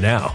now.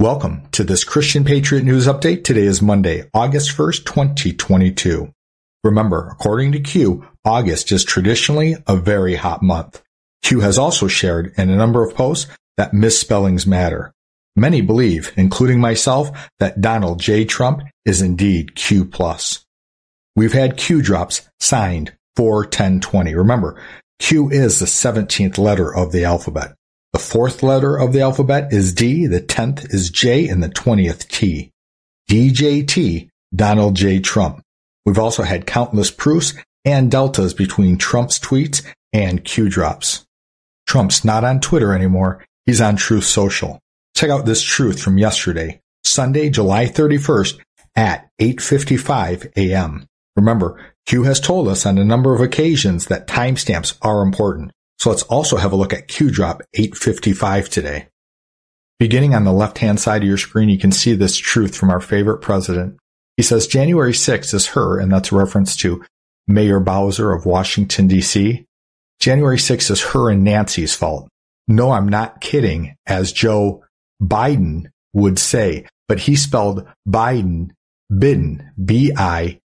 Welcome to this Christian Patriot News Update. Today is Monday, August 1st, 2022. Remember, according to Q, August is traditionally a very hot month. Q has also shared in a number of posts that misspellings matter. Many believe, including myself, that Donald J. Trump is indeed Q+. We've had Q drops signed 41020. Remember, Q is the 17th letter of the alphabet. The fourth letter of the alphabet is D, the 10th is J, and the 20th T. DJT, Donald J. Trump. We've also had countless proofs and deltas between Trump's tweets and Q drops. Trump's not on Twitter anymore. He's on Truth Social. Check out this truth from yesterday, Sunday, July 31st at 8.55 a.m. Remember, Q has told us on a number of occasions that timestamps are important. So let's also have a look at Q drop 855 today. Beginning on the left-hand side of your screen, you can see this truth from our favorite president. He says January 6th is her, and that's a reference to Mayor Bowser of Washington, D.C. January 6th is her and Nancy's fault. No, I'm not kidding, as Joe Biden would say, but he spelled Biden, Biden, B-I-D-D-E-N.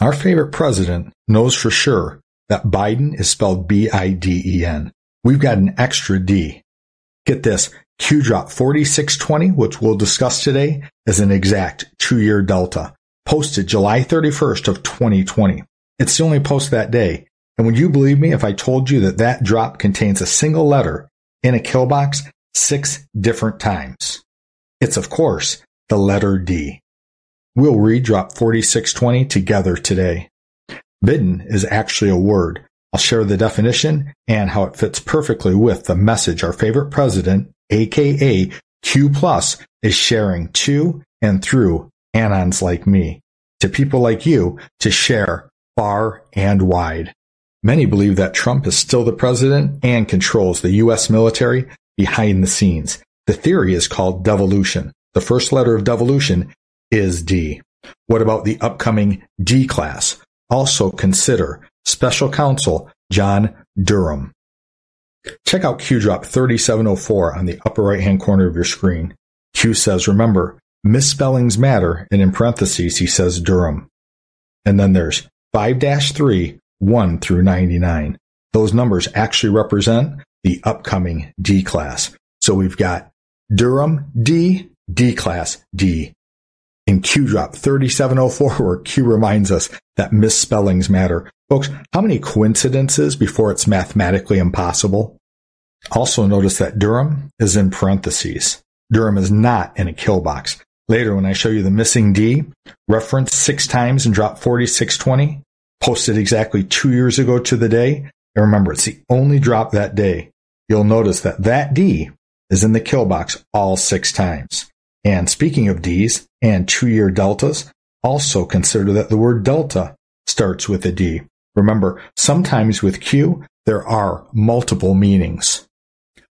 Our favorite president knows for sure that Biden is spelled B-I-D-E-N. We've got an extra D. Get this, Q drop 4620, which we'll discuss today, is an exact two-year delta, posted July 31st of 2020. It's the only post that day. And would you believe me if I told you that that drop contains a single letter in a kill box six different times? It's of course the letter D. We'll read drop 4620 together today. Bidden is actually a word. I'll share the definition and how it fits perfectly with the message our favorite president, aka Q plus, is sharing to and through anons like me, to people like you to share far and wide. Many believe that Trump is still the president and controls the U.S. military behind the scenes. The theory is called devolution. The first letter of devolution is D. What about the upcoming D class? Also consider special counsel John Durham. Check out QDrop 3704 on the upper right hand corner of your screen. Q says, remember, misspellings matter, and in parentheses, he says Durham. And then there's 5-3, 1 through 99. Those numbers actually represent the upcoming D class. So we've got Durham D, D class D, in Q drop 3704 where Q reminds us that misspellings matter. Folks, how many coincidences before it's mathematically impossible? Also notice that Durham is in parentheses. Durham is not in a kill box. Later, when I show you the missing D, referenced six times in drop 4620, posted exactly two years ago to the day. And remember, it's the only drop that day. You'll notice that that D is in the kill box all six times. And speaking of Ds and two-year deltas, also consider that the word delta starts with a D. Remember, sometimes with Q, there are multiple meanings.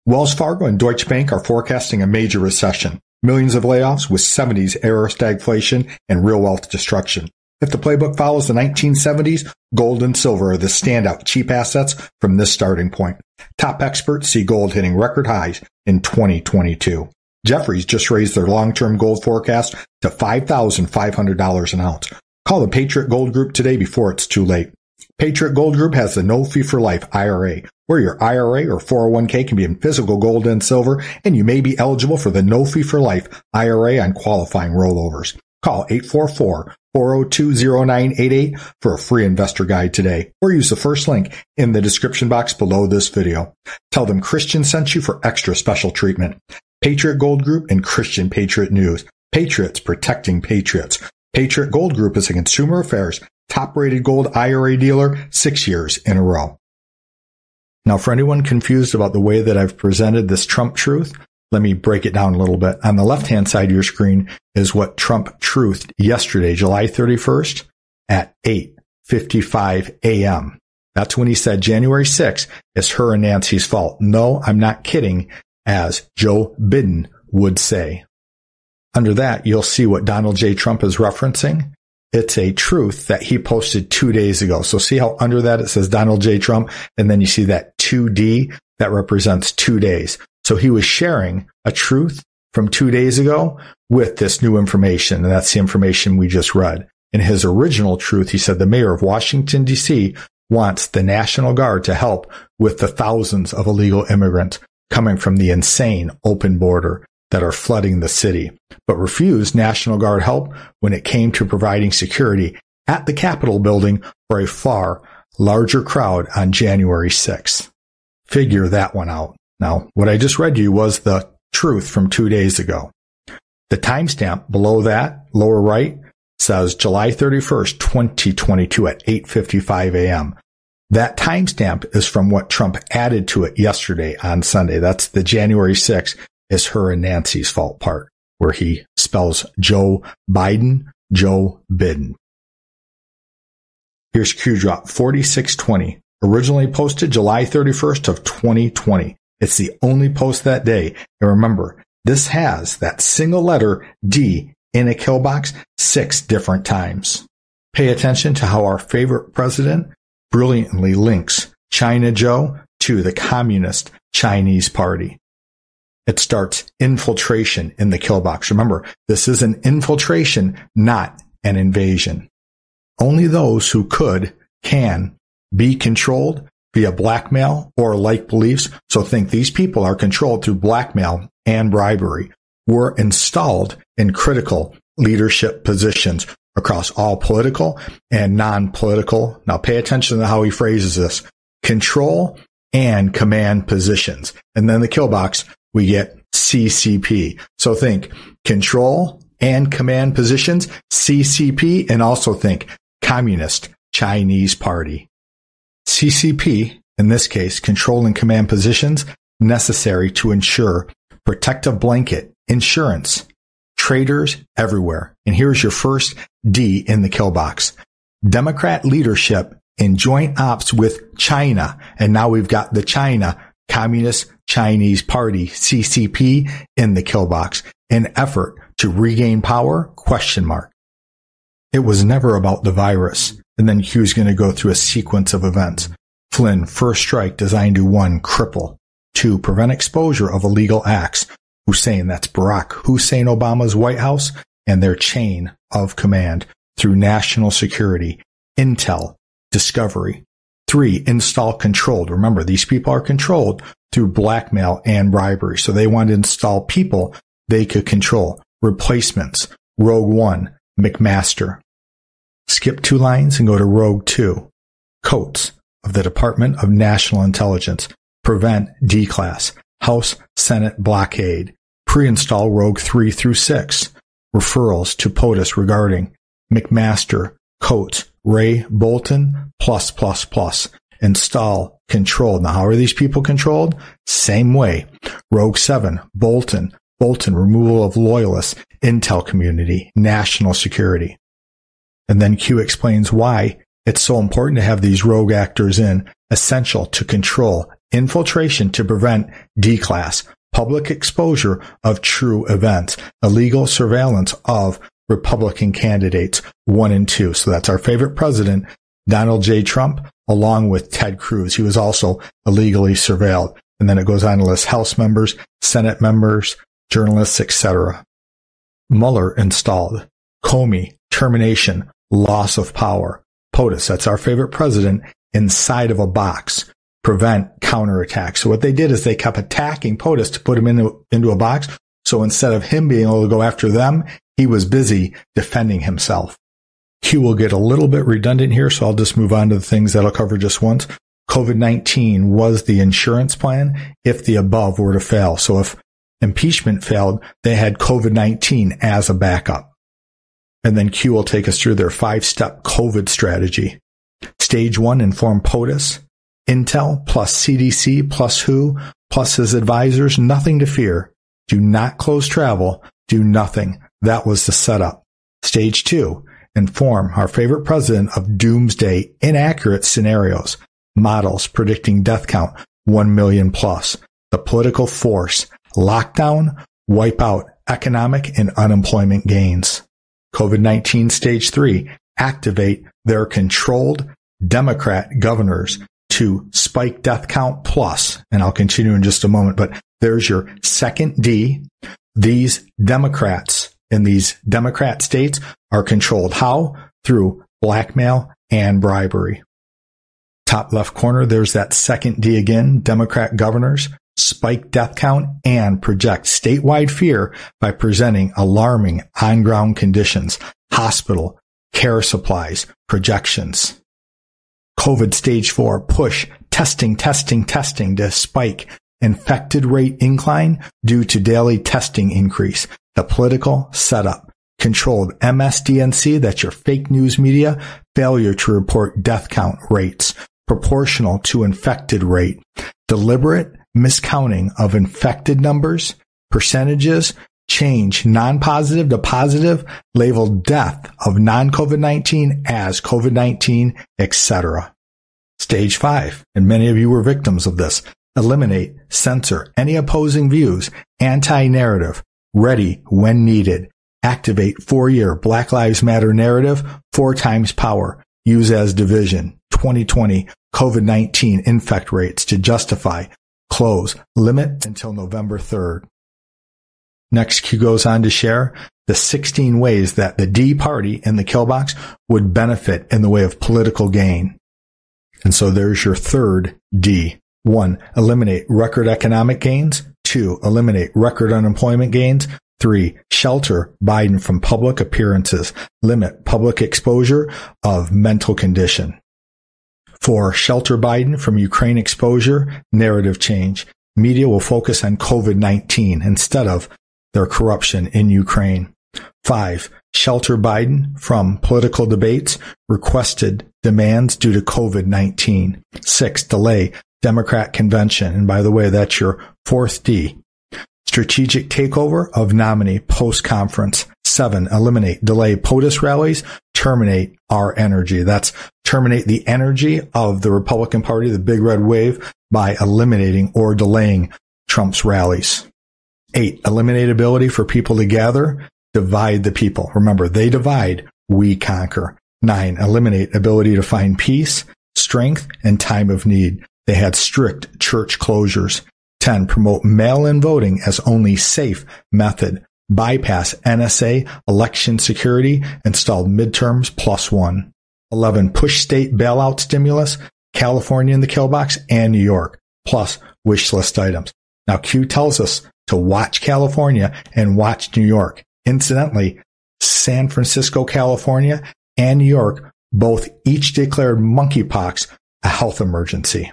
Wells Fargo and Deutsche Bank are forecasting a major recession, millions of layoffs with 70s era stagflation and real wealth destruction. If the playbook follows the 1970s, gold and silver are the standout cheap assets from this starting point. Top experts see gold hitting record highs in 2022. Jefferies just raised their long-term gold forecast to $5,500 an ounce. Call the Patriot Gold Group today before it's too late. Patriot Gold Group has the no fee for life IRA, where your IRA or 401k can be in physical gold and silver, and you may be eligible for the no fee for life IRA on qualifying rollovers. Call 844-402-0988 for a free investor guide today, or use the first link in the description box below this video. Tell them Christian sent you for extra special treatment. Patriot Gold Group and Christian Patriot News. Patriots protecting patriots. Patriot Gold Group is a consumer affairs top rated gold IRA dealer six years in a row. Now, for anyone confused about the way that I've presented this Trump truth, let me break it down a little bit. On the left hand side of your screen is what Trump truthed yesterday, July 31st at 8:55 a.m. That's when he said January 6th is her and Nancy's fault. No, I'm not kidding, as Joe Biden would say. Under that, you'll see what Donald J. Trump is referencing. It's a truth that he posted two days ago. So see how under that it says Donald J. Trump, and then you see that 2D that represents two days. So he was sharing a truth from two days ago with this new information. And that's the information we just read. In his original truth, he said the mayor of Washington, D.C. wants the National Guard to help with the thousands of illegal immigrants coming from the insane open border that are flooding the city, but refused National Guard help when it came to providing security at the Capitol building for a far larger crowd on January 6th. Figure that one out. Now, what I just read you was the truth from two days ago. The timestamp below that, lower right, says July 31st, 2022 at 8.55 a.m. That timestamp is from what Trump added to it yesterday on Sunday. That's the January 6th is her and Nancy's fault part, where he spells Joe Biden, Joe Biden. Here's Q drop 4620, originally posted July 31st of 2020. It's the only post that day. And remember, this has that single letter D in a kill box six different times. Pay attention to how our favorite president brilliantly links China Joe to the Communist Chinese Party. It starts infiltration in the kill box. Remember, this is an infiltration, not an invasion. Only those who could, can be controlled via blackmail or like beliefs. So think these people are controlled through blackmail and bribery were installed in critical leadership positions across all political and non-political. Now pay attention to how he phrases this. Control and command positions. And then the kill box, we get CCP. So think control and command positions, CCP, and also think communist Chinese party. CCP, in this case, control and command positions necessary to ensure protective blanket, insurance, traders everywhere. And here's your first D in the kill box. Democrat leadership in joint ops with China. And now we've got the China Communist Chinese Party, CCP, in the kill box. An effort to regain power? Question mark. It was never about the virus. And then Q's going to go through a sequence of events. Flynn, first strike designed to one, cripple. Two, prevent exposure of illegal acts. Hussein, that's Barack Hussein Obama's White House and their chain of command through national security, intel, discovery. Three, install controlled. Remember, these people are controlled through blackmail and bribery. So they want to install people they could control. Replacements. Rogue One, McMaster. Skip two lines and go to Rogue 2. Coats of the Department of National Intelligence. Prevent D-Class. House Senate blockade. Pre-install Rogue 3 through 6. Referrals to POTUS regarding McMaster, Coats, Wray Bolton, plus, plus, plus. Install, control. Now, how are these people controlled? Same way. Rogue 7, Bolton, Bolton, removal of loyalists, intel community, national security. And then Q explains why it's so important to have these rogue actors in, essential to control infiltration to prevent D-class, public exposure of true events, illegal surveillance of Republican candidates one and two. So that's our favorite president, Donald J. Trump, along with Ted Cruz. He was also illegally surveilled. And then it goes on to list House members, Senate members, journalists, etc. Mueller installed. Comey, termination, loss of power. POTUS, that's our favorite president, inside of a box. Prevent counterattacks. So what they did is they kept attacking POTUS to put him into, into a box. So instead of him being able to go after them, he was busy defending himself. Q will get a little bit redundant here, so I'll just move on to the things that I'll cover just once. COVID-19 was the insurance plan if the above were to fail. So if impeachment failed, they had COVID-19 as a backup. And then Q will take us through their five step COVID strategy. Stage one, inform POTUS. Intel plus CDC plus WHO plus his advisors, nothing to fear. Do not close travel. Do nothing. That was the setup. Stage two, inform our favorite president of doomsday inaccurate scenarios, models predicting death count 1 million plus, the political force, lockdown, wipe out economic and unemployment gains. COVID-19 stage three, activate their controlled Democrat governors to spike death count plus, and I'll continue in just a moment, but there's your second D. These Democrats in these Democrat states are controlled. How? Through blackmail and bribery. Top left corner, there's that second D again. Democrat governors spike death count and project statewide fear by presenting alarming on ground conditions, hospital, care supplies, projections. COVID stage four push testing, testing, testing to spike infected rate incline due to daily testing increase. The political setup controlled MSDNC, that's your fake news media, failure to report death count rates proportional to infected rate, deliberate miscounting of infected numbers, percentages, change non-positive to positive, label death of non-COVID-19 as COVID-19, etc. Stage five, and many of you were victims of this. Eliminate, censor any opposing views, anti-narrative, ready when needed. Activate four-year Black Lives Matter narrative, four times power. Use as division. 2020 COVID-19 infect rates to justify close limit until November 3rd. Next, Q goes on to share the 16 ways that the D party in the kill box would benefit in the way of political gain. And so there's your third D. One, eliminate record economic gains. Two, eliminate record unemployment gains. Three, shelter Biden from public appearances. Limit public exposure of mental condition. Four, shelter Biden from Ukraine exposure. Narrative change. Media will focus on COVID-19 instead of their corruption in Ukraine. Five, shelter Biden from political debates, requested demands due to COVID-19. Six, delay Democrat convention. And by the way, that's your fourth D. Strategic takeover of nominee post conference. Seven, eliminate, delay POTUS rallies, terminate our energy. That's terminate the energy of the Republican Party, the big red wave, by eliminating or delaying Trump's rallies. Eight, eliminate ability for people to gather, divide the people. Remember, they divide, we conquer. Nine, eliminate ability to find peace, strength, and time of need. They had strict church closures. 10. Promote mail-in voting as only safe method. Bypass NSA election security. Installed midterms plus one. 11. Push state bailout stimulus. California in the kill box and New York plus wish list items. Now Q tells us to watch California and watch New York. Incidentally, San Francisco, California and New York both each declared monkeypox a health emergency.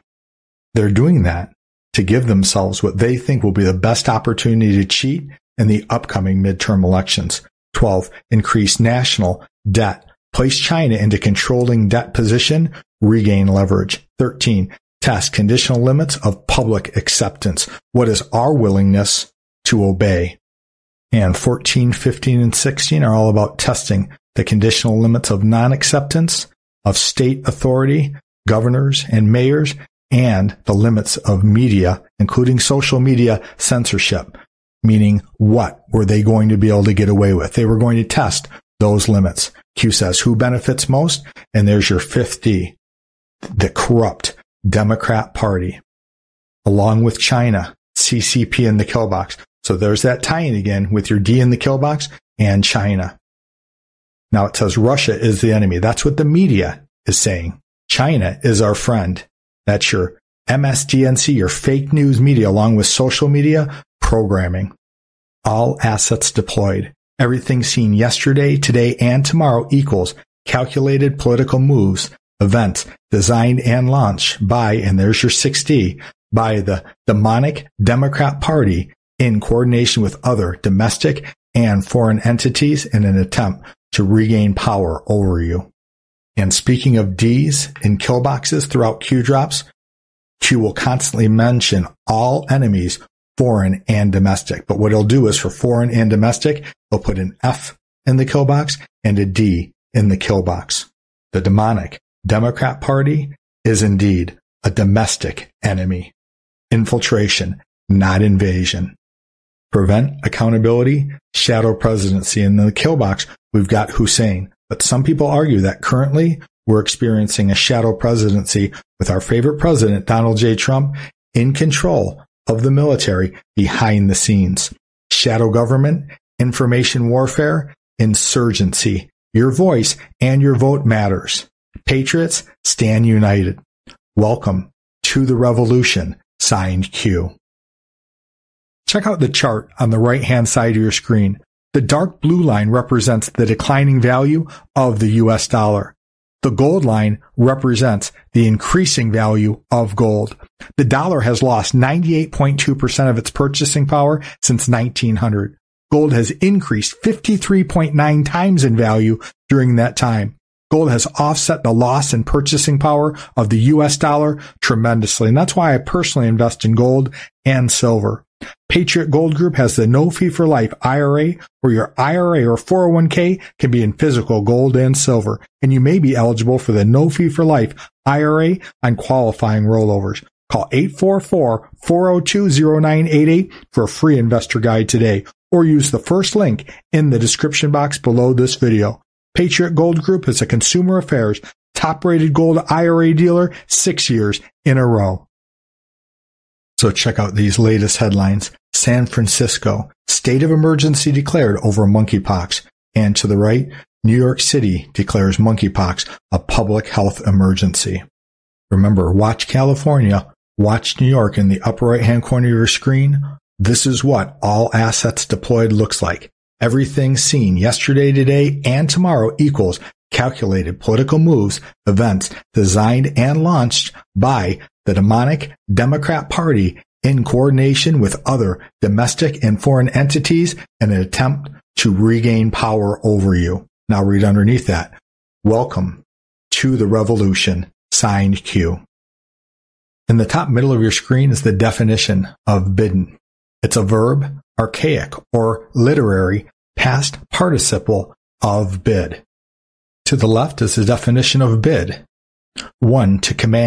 They're doing that to give themselves what they think will be the best opportunity to cheat in the upcoming midterm elections. 12. Increase national debt. Place China into controlling debt position, regain leverage. 13. Test conditional limits of public acceptance. What is our willingness to obey? And 14, 15, and 16 are all about testing the conditional limits of non-acceptance of state authority, governors, and mayors, and the limits of media, including social media censorship, meaning what were they going to be able to get away with? They were going to test those limits. Q says who benefits most? And there's your fifth D, the corrupt Democrat Party, along with China, CCP in the kill box. So there's that tie-in again with your D in the kill box and China. Now it says Russia is the enemy. That's what the media is saying. China is our friend. That's your MSDNC, your fake news media, along with social media programming. All assets deployed. Everything seen yesterday, today, and tomorrow equals calculated political moves, events designed and launched by, and there's your 6D, by the demonic Democrat Party in coordination with other domestic and foreign entities in an attempt to regain power over you. And speaking of D's in kill boxes throughout Q drops, Q will constantly mention all enemies, foreign and domestic. But what he'll do is for foreign and domestic, he'll put an F in the kill box and a D in the kill box. The demonic Democrat Party is indeed a domestic enemy. Infiltration, not invasion. Prevent accountability, shadow presidency. In the kill box, we've got Hussein. But some people argue that currently we're experiencing a shadow presidency with our favorite president, Donald J. Trump, in control of the military behind the scenes. Shadow government, information warfare, insurgency. Your voice and your vote matters. Patriots, stand united. Welcome to the revolution. Signed Q. Check out the chart on the right hand side of your screen. The dark blue line represents the declining value of the US dollar. The gold line represents the increasing value of gold. The dollar has lost 98.2% of its purchasing power since 1900. Gold has increased 53.9 times in value during that time. Gold has offset the loss in purchasing power of the US dollar tremendously. And that's why I personally invest in gold and silver. Patriot Gold Group has the no fee for life IRA where your IRA or 401k can be in physical gold and silver. And you may be eligible for the no fee for life IRA on qualifying rollovers. Call 844-402-0988 for a free investor guide today or use the first link in the description box below this video. Patriot Gold Group is a consumer affairs top rated gold IRA dealer six years in a row. So check out these latest headlines. San Francisco, state of emergency declared over monkeypox. And to the right, New York City declares monkeypox a public health emergency. Remember, watch California, watch New York in the upper right hand corner of your screen. This is what all assets deployed looks like. Everything seen yesterday, today, and tomorrow equals calculated political moves, events designed and launched by the demonic Democrat Party in coordination with other domestic and foreign entities in an attempt to regain power over you. Now read underneath that. Welcome to the revolution. Signed Q. In the top middle of your screen is the definition of bidden. It's a verb, archaic or literary past participle of bid. To the left is the definition of bid. One, to command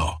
now.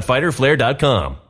www.fighterflare.com.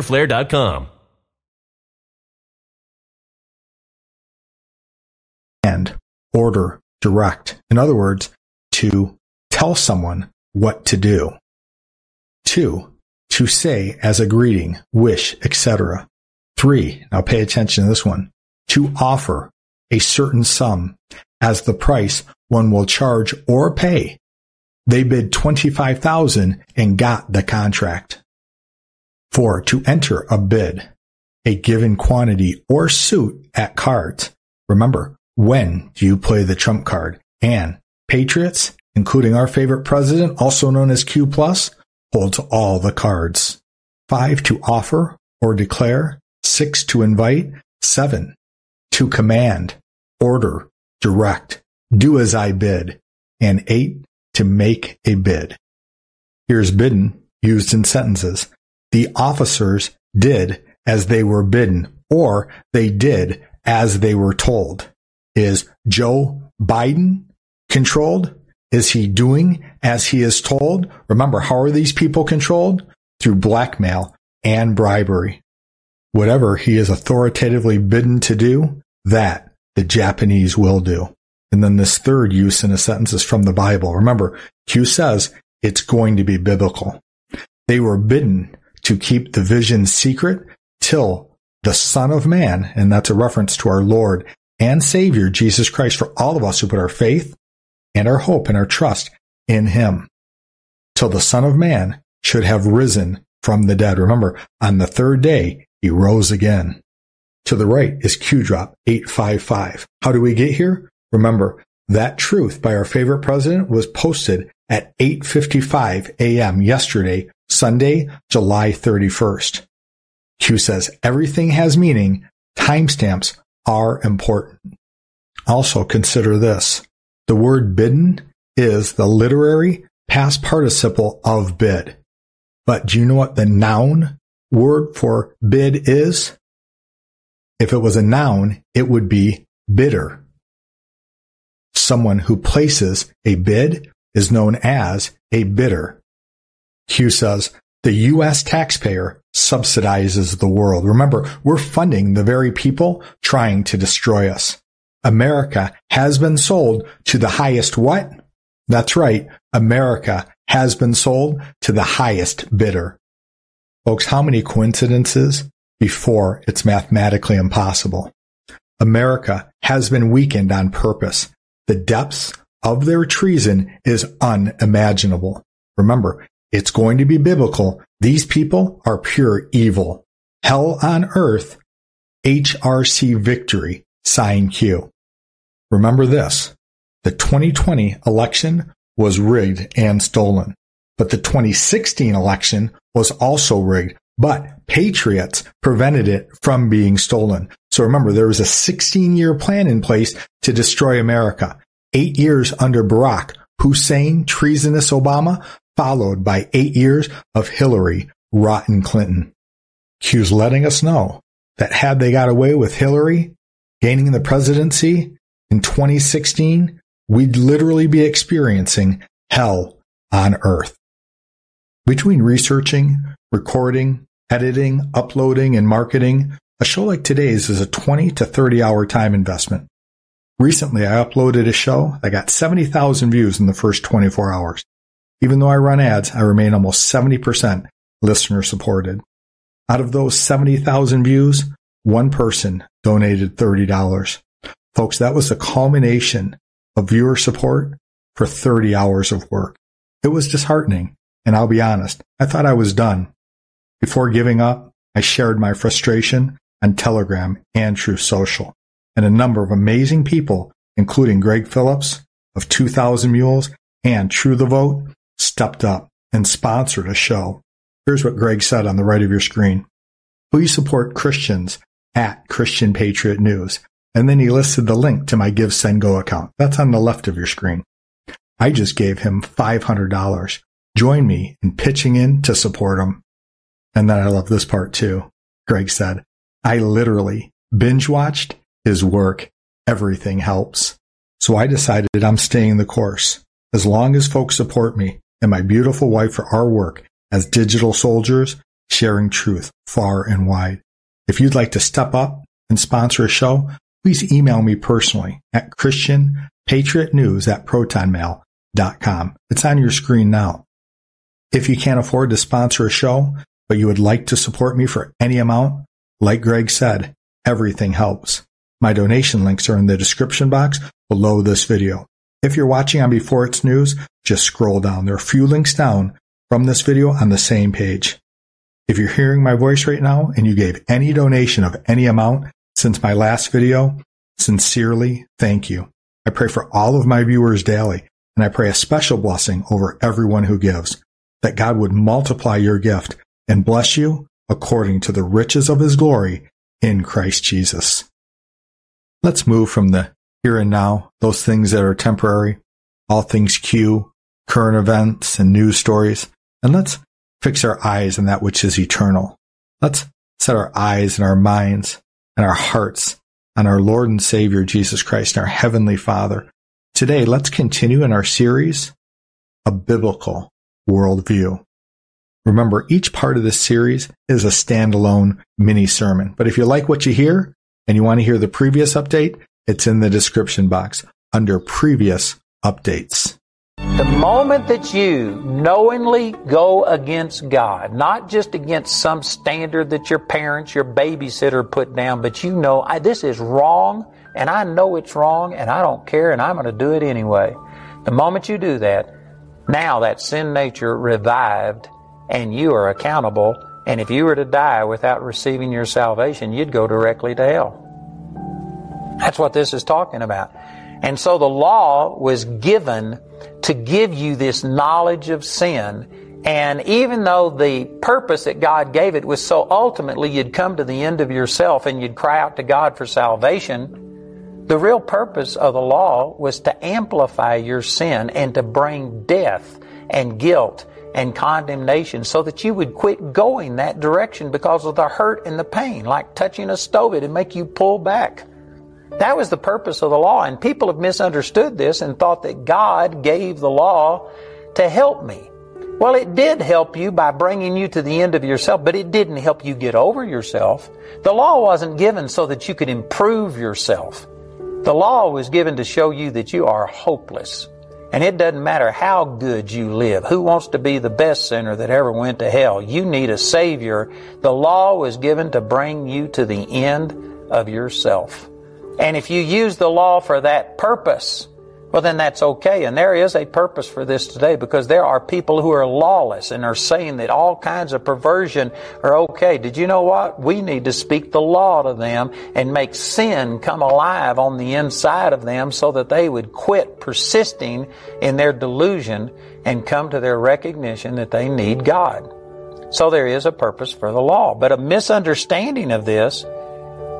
fighterflare.com. And order, direct. In other words, to tell someone what to do. Two, to say as a greeting, wish, etc. Three, now pay attention to this one, to offer a certain sum as the price one will charge or pay. They bid 25,000 and got the contract. Four, to enter a bid, a given quantity or suit at cards. Remember, when do you play the trump card? And Patriots, including our favorite president, also known as Q plus, holds all the cards. Five, to offer or declare. Six, to invite. Seven, to command, order, direct, do as I bid. And eight, to make a bid. Here's bidden used in sentences the officers did as they were bidden, or they did as they were told. Is Joe Biden controlled? Is he doing as he is told? Remember, how are these people controlled? Through blackmail and bribery. Whatever he is authoritatively bidden to do, that the Japanese will do. And then this third use in a sentence is from the Bible. Remember, Q says it's going to be biblical. They were bidden to keep the vision secret till the Son of Man, and that's a reference to our Lord and Savior, Jesus Christ, for all of us who put our faith and our hope and our trust in Him, till the Son of Man should have risen from the dead. Remember, on the third day, He rose again. To the right is Q drop 855. How do we get here? Remember, that truth by our favorite president was posted at 8:55 a.m. yesterday Sunday, July 31st. Q says everything has meaning. Timestamps are important. Also consider this. The word bidden is the literary past participle of bid. But do you know what the noun word for bid is? If it was a noun, it would be bidder. Someone who places a bid is known as a bidder. Q says, the U.S. taxpayer subsidizes the world. Remember, we're funding the very people trying to destroy us. America has been sold to the highest what? That's right. America has been sold to the highest bidder. Folks, how many coincidences before it's mathematically impossible? America has been weakened on purpose. The depths of their treason is unimaginable. Remember, it's going to be biblical. These people are pure evil. Hell on earth, HRC victory, sign Q. Remember this. The 2020 election was rigged and stolen, but the 2016 election was also rigged, but patriots prevented it from being stolen. So remember, there was a 16 year plan in place to destroy America. Eight years under Barack Hussein, treasonous Obama, followed by eight years of Hillary rotten Clinton. Q's letting us know that had they got away with Hillary gaining the presidency in 2016, we'd literally be experiencing hell on earth. Between researching, recording, editing, uploading, and marketing, a show like today's is a 20 to 30 hour time investment. Recently, I uploaded a show that got 70,000 views in the first 24 hours. Even though I run ads, I remain almost 70% listener supported. Out of those 70,000 views, one person donated $30. Folks, that was the culmination of viewer support for 30 hours of work. It was disheartening, and I'll be honest, I thought I was done. Before giving up, I shared my frustration on Telegram and Truth Social and a number of amazing people, including Greg Phillips of 2000 Mules and True the Vote, stepped up and sponsored a show. Here's what Greg said on the right of your screen. Please support Christians at Christian Patriot News. And then he listed the link to my Give Send Go account. That's on the left of your screen. I just gave him $500. Join me in pitching in to support him. And then I love this part too. Greg said, I literally binge watched his work, everything helps. So I decided I'm staying the course. As long as folks support me and my beautiful wife for our work as digital soldiers, sharing truth far and wide. If you'd like to step up and sponsor a show, please email me personally at christianpatriotnews at protonmail.com. It's on your screen now. If you can't afford to sponsor a show, but you would like to support me for any amount, like Greg said, everything helps. My donation links are in the description box below this video. If you're watching on Before It's News, just scroll down. There are a few links down from this video on the same page. If you're hearing my voice right now and you gave any donation of any amount since my last video, sincerely thank you. I pray for all of my viewers daily, and I pray a special blessing over everyone who gives, that God would multiply your gift and bless you according to the riches of his glory in Christ Jesus. Let's move from the here and now, those things that are temporary, all things Q, current events and news stories, and let's fix our eyes on that which is eternal. Let's set our eyes and our minds and our hearts on our Lord and Savior Jesus Christ, our Heavenly Father. Today, let's continue in our series, A Biblical Worldview. Remember, each part of this series is a standalone mini sermon. But if you like what you hear, and you want to hear the previous update, it's in the description box under previous updates. The moment that you knowingly go against God, not just against some standard that your parents, your babysitter put down, but you know, I, this is wrong and I know it's wrong and I don't care and I'm going to do it anyway. The moment you do that, now that sin nature revived and you are accountable and if you were to die without receiving your salvation, you'd go directly to hell. That's what this is talking about. And so the law was given to give you this knowledge of sin. And even though the purpose that God gave it was so ultimately you'd come to the end of yourself and you'd cry out to God for salvation, the real purpose of the law was to amplify your sin and to bring death and guilt and condemnation so that you would quit going that direction because of the hurt and the pain, like touching a stove, it'd make you pull back. That was the purpose of the law, and people have misunderstood this and thought that God gave the law to help me. Well, it did help you by bringing you to the end of yourself, but it didn't help you get over yourself. The law wasn't given so that you could improve yourself. The law was given to show you that you are hopeless. And it doesn't matter how good you live. Who wants to be the best sinner that ever went to hell? You need a Savior. The law was given to bring you to the end of yourself. And if you use the law for that purpose, well, then that's okay. And there is a purpose for this today because there are people who are lawless and are saying that all kinds of perversion are okay. Did you know what? We need to speak the law to them and make sin come alive on the inside of them so that they would quit persisting in their delusion and come to their recognition that they need God. So there is a purpose for the law. But a misunderstanding of this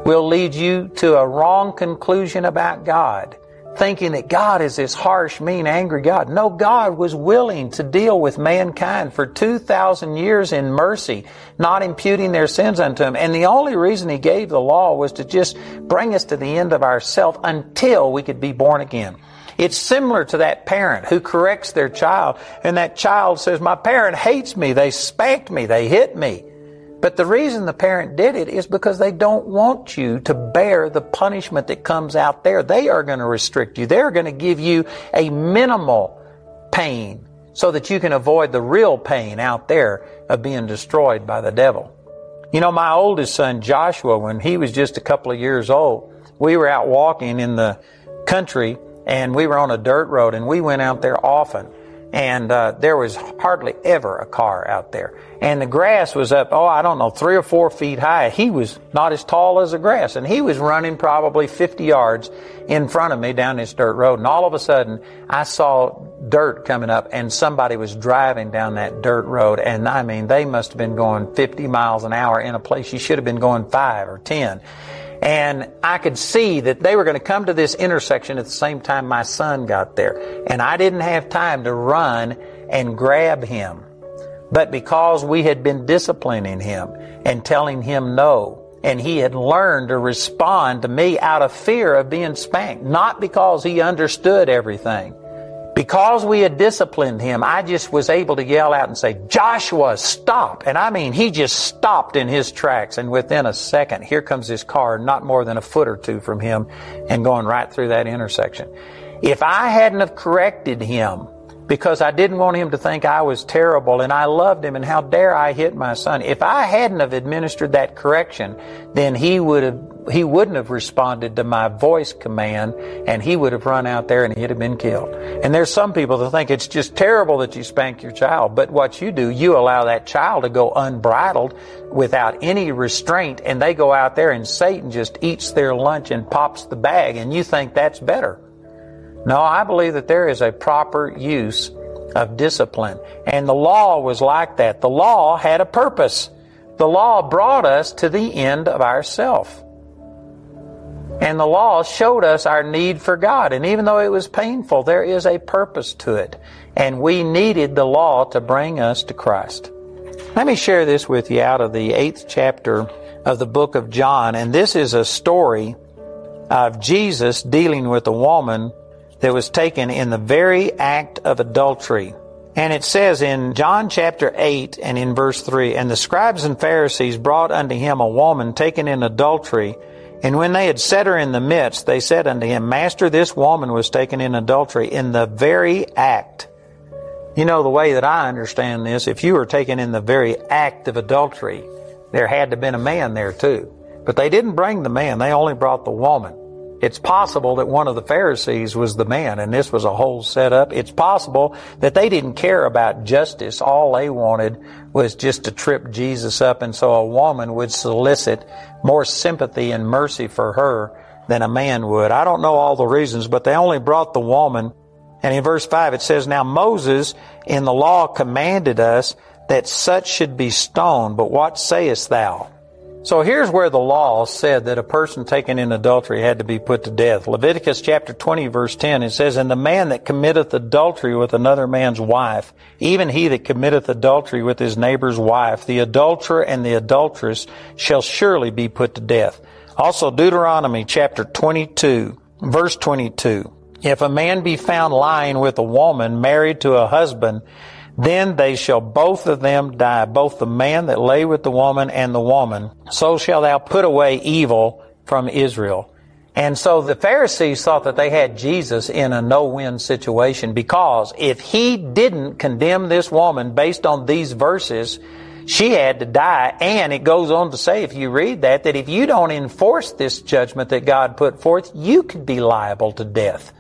will lead you to a wrong conclusion about God thinking that God is this harsh, mean, angry God. No, God was willing to deal with mankind for 2,000 years in mercy, not imputing their sins unto Him. And the only reason He gave the law was to just bring us to the end of ourself until we could be born again. It's similar to that parent who corrects their child, and that child says, My parent hates me, they spanked me, they hit me. But the reason the parent did it is because they don't want you to bear the punishment that comes out there. They are going to restrict you. They're going to give you a minimal pain so that you can avoid the real pain out there of being destroyed by the devil. You know, my oldest son, Joshua, when he was just a couple of years old, we were out walking in the country and we were on a dirt road and we went out there often and uh, there was hardly ever a car out there. And the grass was up, oh, I don't know, three or four feet high. He was not as tall as the grass, and he was running probably 50 yards in front of me down this dirt road. And all of a sudden, I saw dirt coming up, and somebody was driving down that dirt road. And I mean, they must have been going 50 miles an hour in a place you should have been going five or 10. And I could see that they were going to come to this intersection at the same time my son got there. And I didn't have time to run and grab him. But because we had been disciplining him and telling him no, and he had learned to respond to me out of fear of being spanked, not because he understood everything, because we had disciplined him, I just was able to yell out and say, Joshua, stop. And I mean, he just stopped in his tracks. And within a second, here comes this car, not more than a foot or two from him, and going right through that intersection. If I hadn't have corrected him, because I didn't want him to think I was terrible and I loved him and how dare I hit my son. If I hadn't have administered that correction, then he would have he wouldn't have responded to my voice command and he would have run out there and he'd have been killed. And there's some people that think it's just terrible that you spank your child, but what you do, you allow that child to go unbridled without any restraint and they go out there and Satan just eats their lunch and pops the bag and you think that's better. No, I believe that there is a proper use of discipline. And the law was like that. The law had a purpose. The law brought us to the end of ourself. And the law showed us our need for God. And even though it was painful, there is a purpose to it. And we needed the law to bring us to Christ. Let me share this with you out of the eighth chapter of the book of John. And this is a story of Jesus dealing with a woman that was taken in the very act of adultery. And it says in John chapter 8 and in verse 3, And the scribes and Pharisees brought unto him a woman taken in adultery. And when they had set her in the midst, they said unto him, Master, this woman was taken in adultery in the very act. You know, the way that I understand this, if you were taken in the very act of adultery, there had to have been a man there too. But they didn't bring the man, they only brought the woman. It's possible that one of the Pharisees was the man and this was a whole setup. It's possible that they didn't care about justice. All they wanted was just to trip Jesus up and so a woman would solicit more sympathy and mercy for her than a man would. I don't know all the reasons, but they only brought the woman. And in verse 5 it says, Now Moses in the law commanded us that such should be stoned, but what sayest thou? So here's where the law said that a person taken in adultery had to be put to death. Leviticus chapter 20 verse 10, it says, And the man that committeth adultery with another man's wife, even he that committeth adultery with his neighbor's wife, the adulterer and the adulteress shall surely be put to death. Also Deuteronomy chapter 22 verse 22, If a man be found lying with a woman married to a husband, then they shall both of them die, both the man that lay with the woman and the woman. So shall thou put away evil from Israel. And so the Pharisees thought that they had Jesus in a no-win situation because if he didn't condemn this woman based on these verses, she had to die. And it goes on to say, if you read that, that if you don't enforce this judgment that God put forth, you could be liable to death.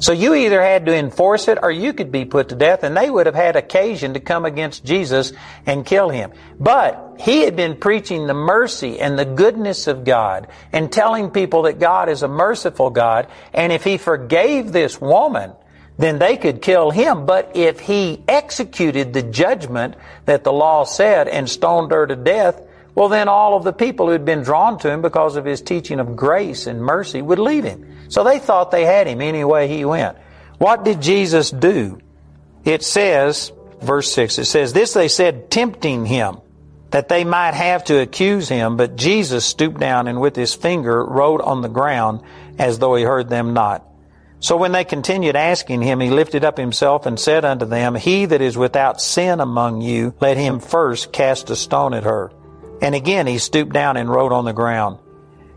So you either had to enforce it or you could be put to death and they would have had occasion to come against Jesus and kill him. But he had been preaching the mercy and the goodness of God and telling people that God is a merciful God and if he forgave this woman, then they could kill him. But if he executed the judgment that the law said and stoned her to death, well then all of the people who'd been drawn to him because of his teaching of grace and mercy would leave him. So they thought they had him any way he went. What did Jesus do? It says, verse 6, it says, This they said, tempting him, that they might have to accuse him. But Jesus stooped down and with his finger wrote on the ground as though he heard them not. So when they continued asking him, he lifted up himself and said unto them, He that is without sin among you, let him first cast a stone at her. And again he stooped down and wrote on the ground.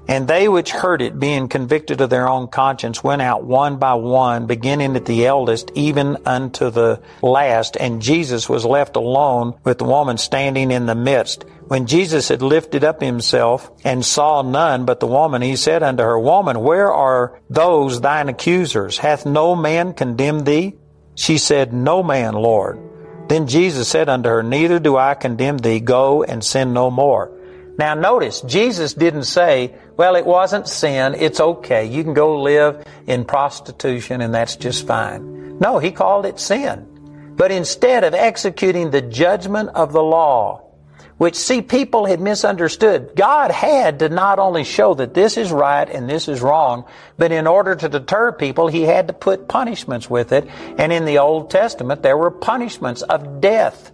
And they which heard it, being convicted of their own conscience, went out one by one, beginning at the eldest, even unto the last. And Jesus was left alone with the woman standing in the midst. When Jesus had lifted up himself and saw none but the woman, he said unto her, Woman, where are those thine accusers? Hath no man condemned thee? She said, No man, Lord. Then Jesus said unto her, Neither do I condemn thee. Go and sin no more. Now notice, Jesus didn't say, well, it wasn't sin, it's okay, you can go live in prostitution and that's just fine. No, he called it sin. But instead of executing the judgment of the law, which see people had misunderstood, God had to not only show that this is right and this is wrong, but in order to deter people, he had to put punishments with it. And in the Old Testament, there were punishments of death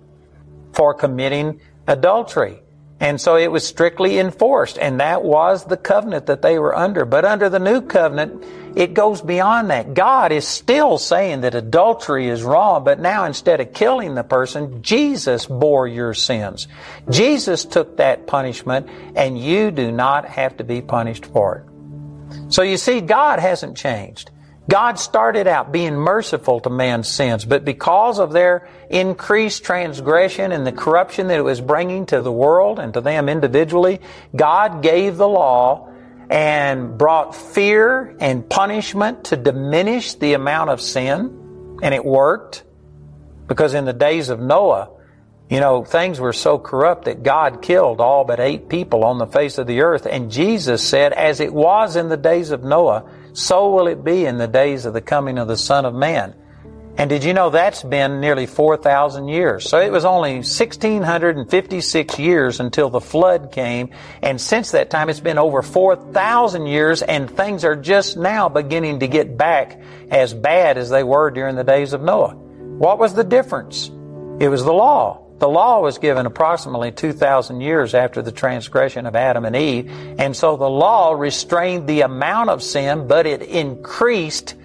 for committing adultery. And so it was strictly enforced, and that was the covenant that they were under. But under the new covenant, it goes beyond that. God is still saying that adultery is wrong, but now instead of killing the person, Jesus bore your sins. Jesus took that punishment, and you do not have to be punished for it. So you see, God hasn't changed. God started out being merciful to man's sins, but because of their increased transgression and the corruption that it was bringing to the world and to them individually, God gave the law and brought fear and punishment to diminish the amount of sin, and it worked. Because in the days of Noah, you know, things were so corrupt that God killed all but eight people on the face of the earth. And Jesus said, as it was in the days of Noah, so will it be in the days of the coming of the Son of Man. And did you know that's been nearly 4,000 years? So it was only 1,656 years until the flood came. And since that time, it's been over 4,000 years and things are just now beginning to get back as bad as they were during the days of Noah. What was the difference? It was the law. The law was given approximately 2,000 years after the transgression of Adam and Eve, and so the law restrained the amount of sin, but it increased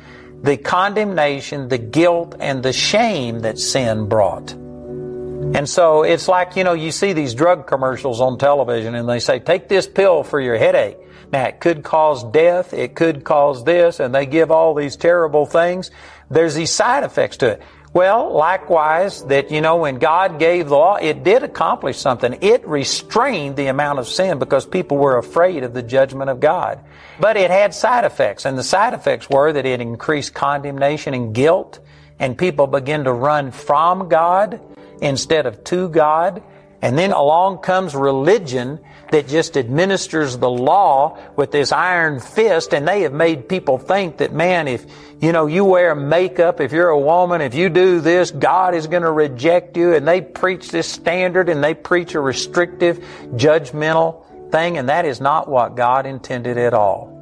the condemnation, the guilt, and the shame that sin brought. And so it's like, you know, you see these drug commercials on television and they say, take this pill for your headache. Now, it could cause death, it could cause this, and they give all these terrible things. There's these side effects to it. Well, likewise, that, you know, when God gave the law, it did accomplish something. It restrained the amount of sin because people were afraid of the judgment of God. But it had side effects, and the side effects were that it increased condemnation and guilt, and people began to run from God instead of to God. And then along comes religion that just administers the law with this iron fist, and they have made people think that, man, if, you know, you wear makeup, if you're a woman, if you do this, God is going to reject you, and they preach this standard, and they preach a restrictive, judgmental thing, and that is not what God intended at all.